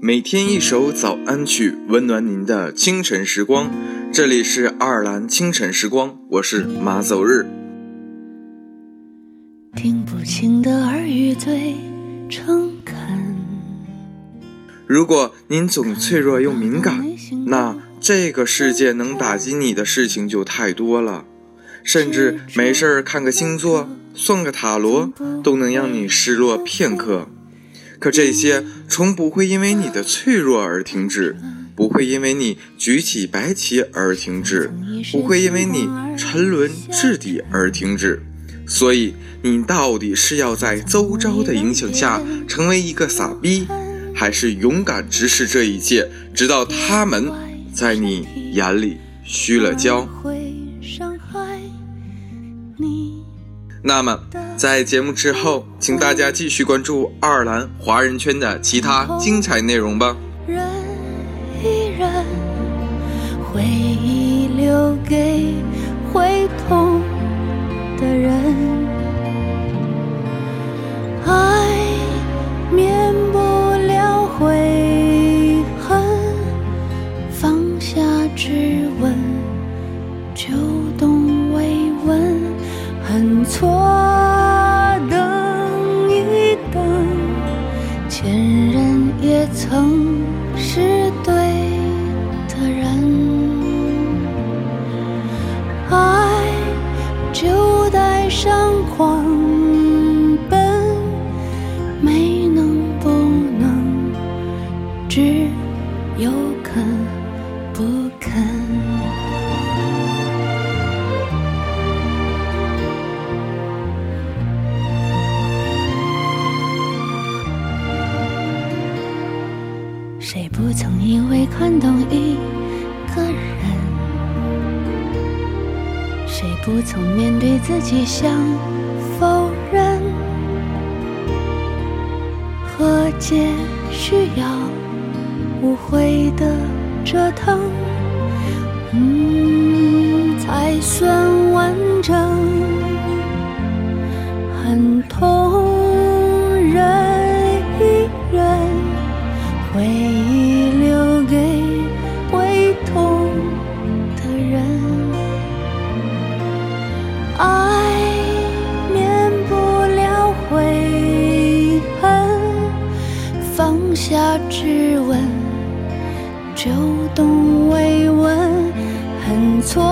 每天一首早安曲，温暖您的清晨时光。这里是爱尔兰清晨时光，我是马走日。听不清的耳语最诚恳。如果您总脆弱又敏感，那这个世界能打击你的事情就太多了，甚至没事儿看个星座、算个塔罗，都能让你失落片刻。可这些从不会因为你的脆弱而停止，不会因为你举起白旗而停止，不会因为你沉沦至底而停止。所以，你到底是要在周遭的影响下成为一个傻逼，还是勇敢直视这一切，直到他们在你眼里虚了焦？那么，在节目之后，请大家继续关注爱尔兰华人圈的其他精彩内容吧。人人一回忆留给会痛的人。错等一等前任也曾是对的人。爱就带上狂奔没能不能只有肯。谁不曾因为看懂一个人？谁不曾面对自己想否认？和解需要无悔的折腾，嗯，才算回忆留给会痛的人，爱免不了悔恨，放下质问，就懂慰问，很错。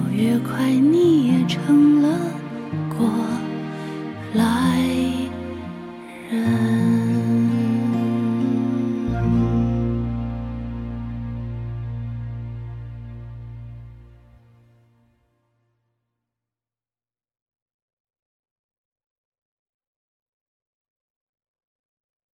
走越快，你也成了过。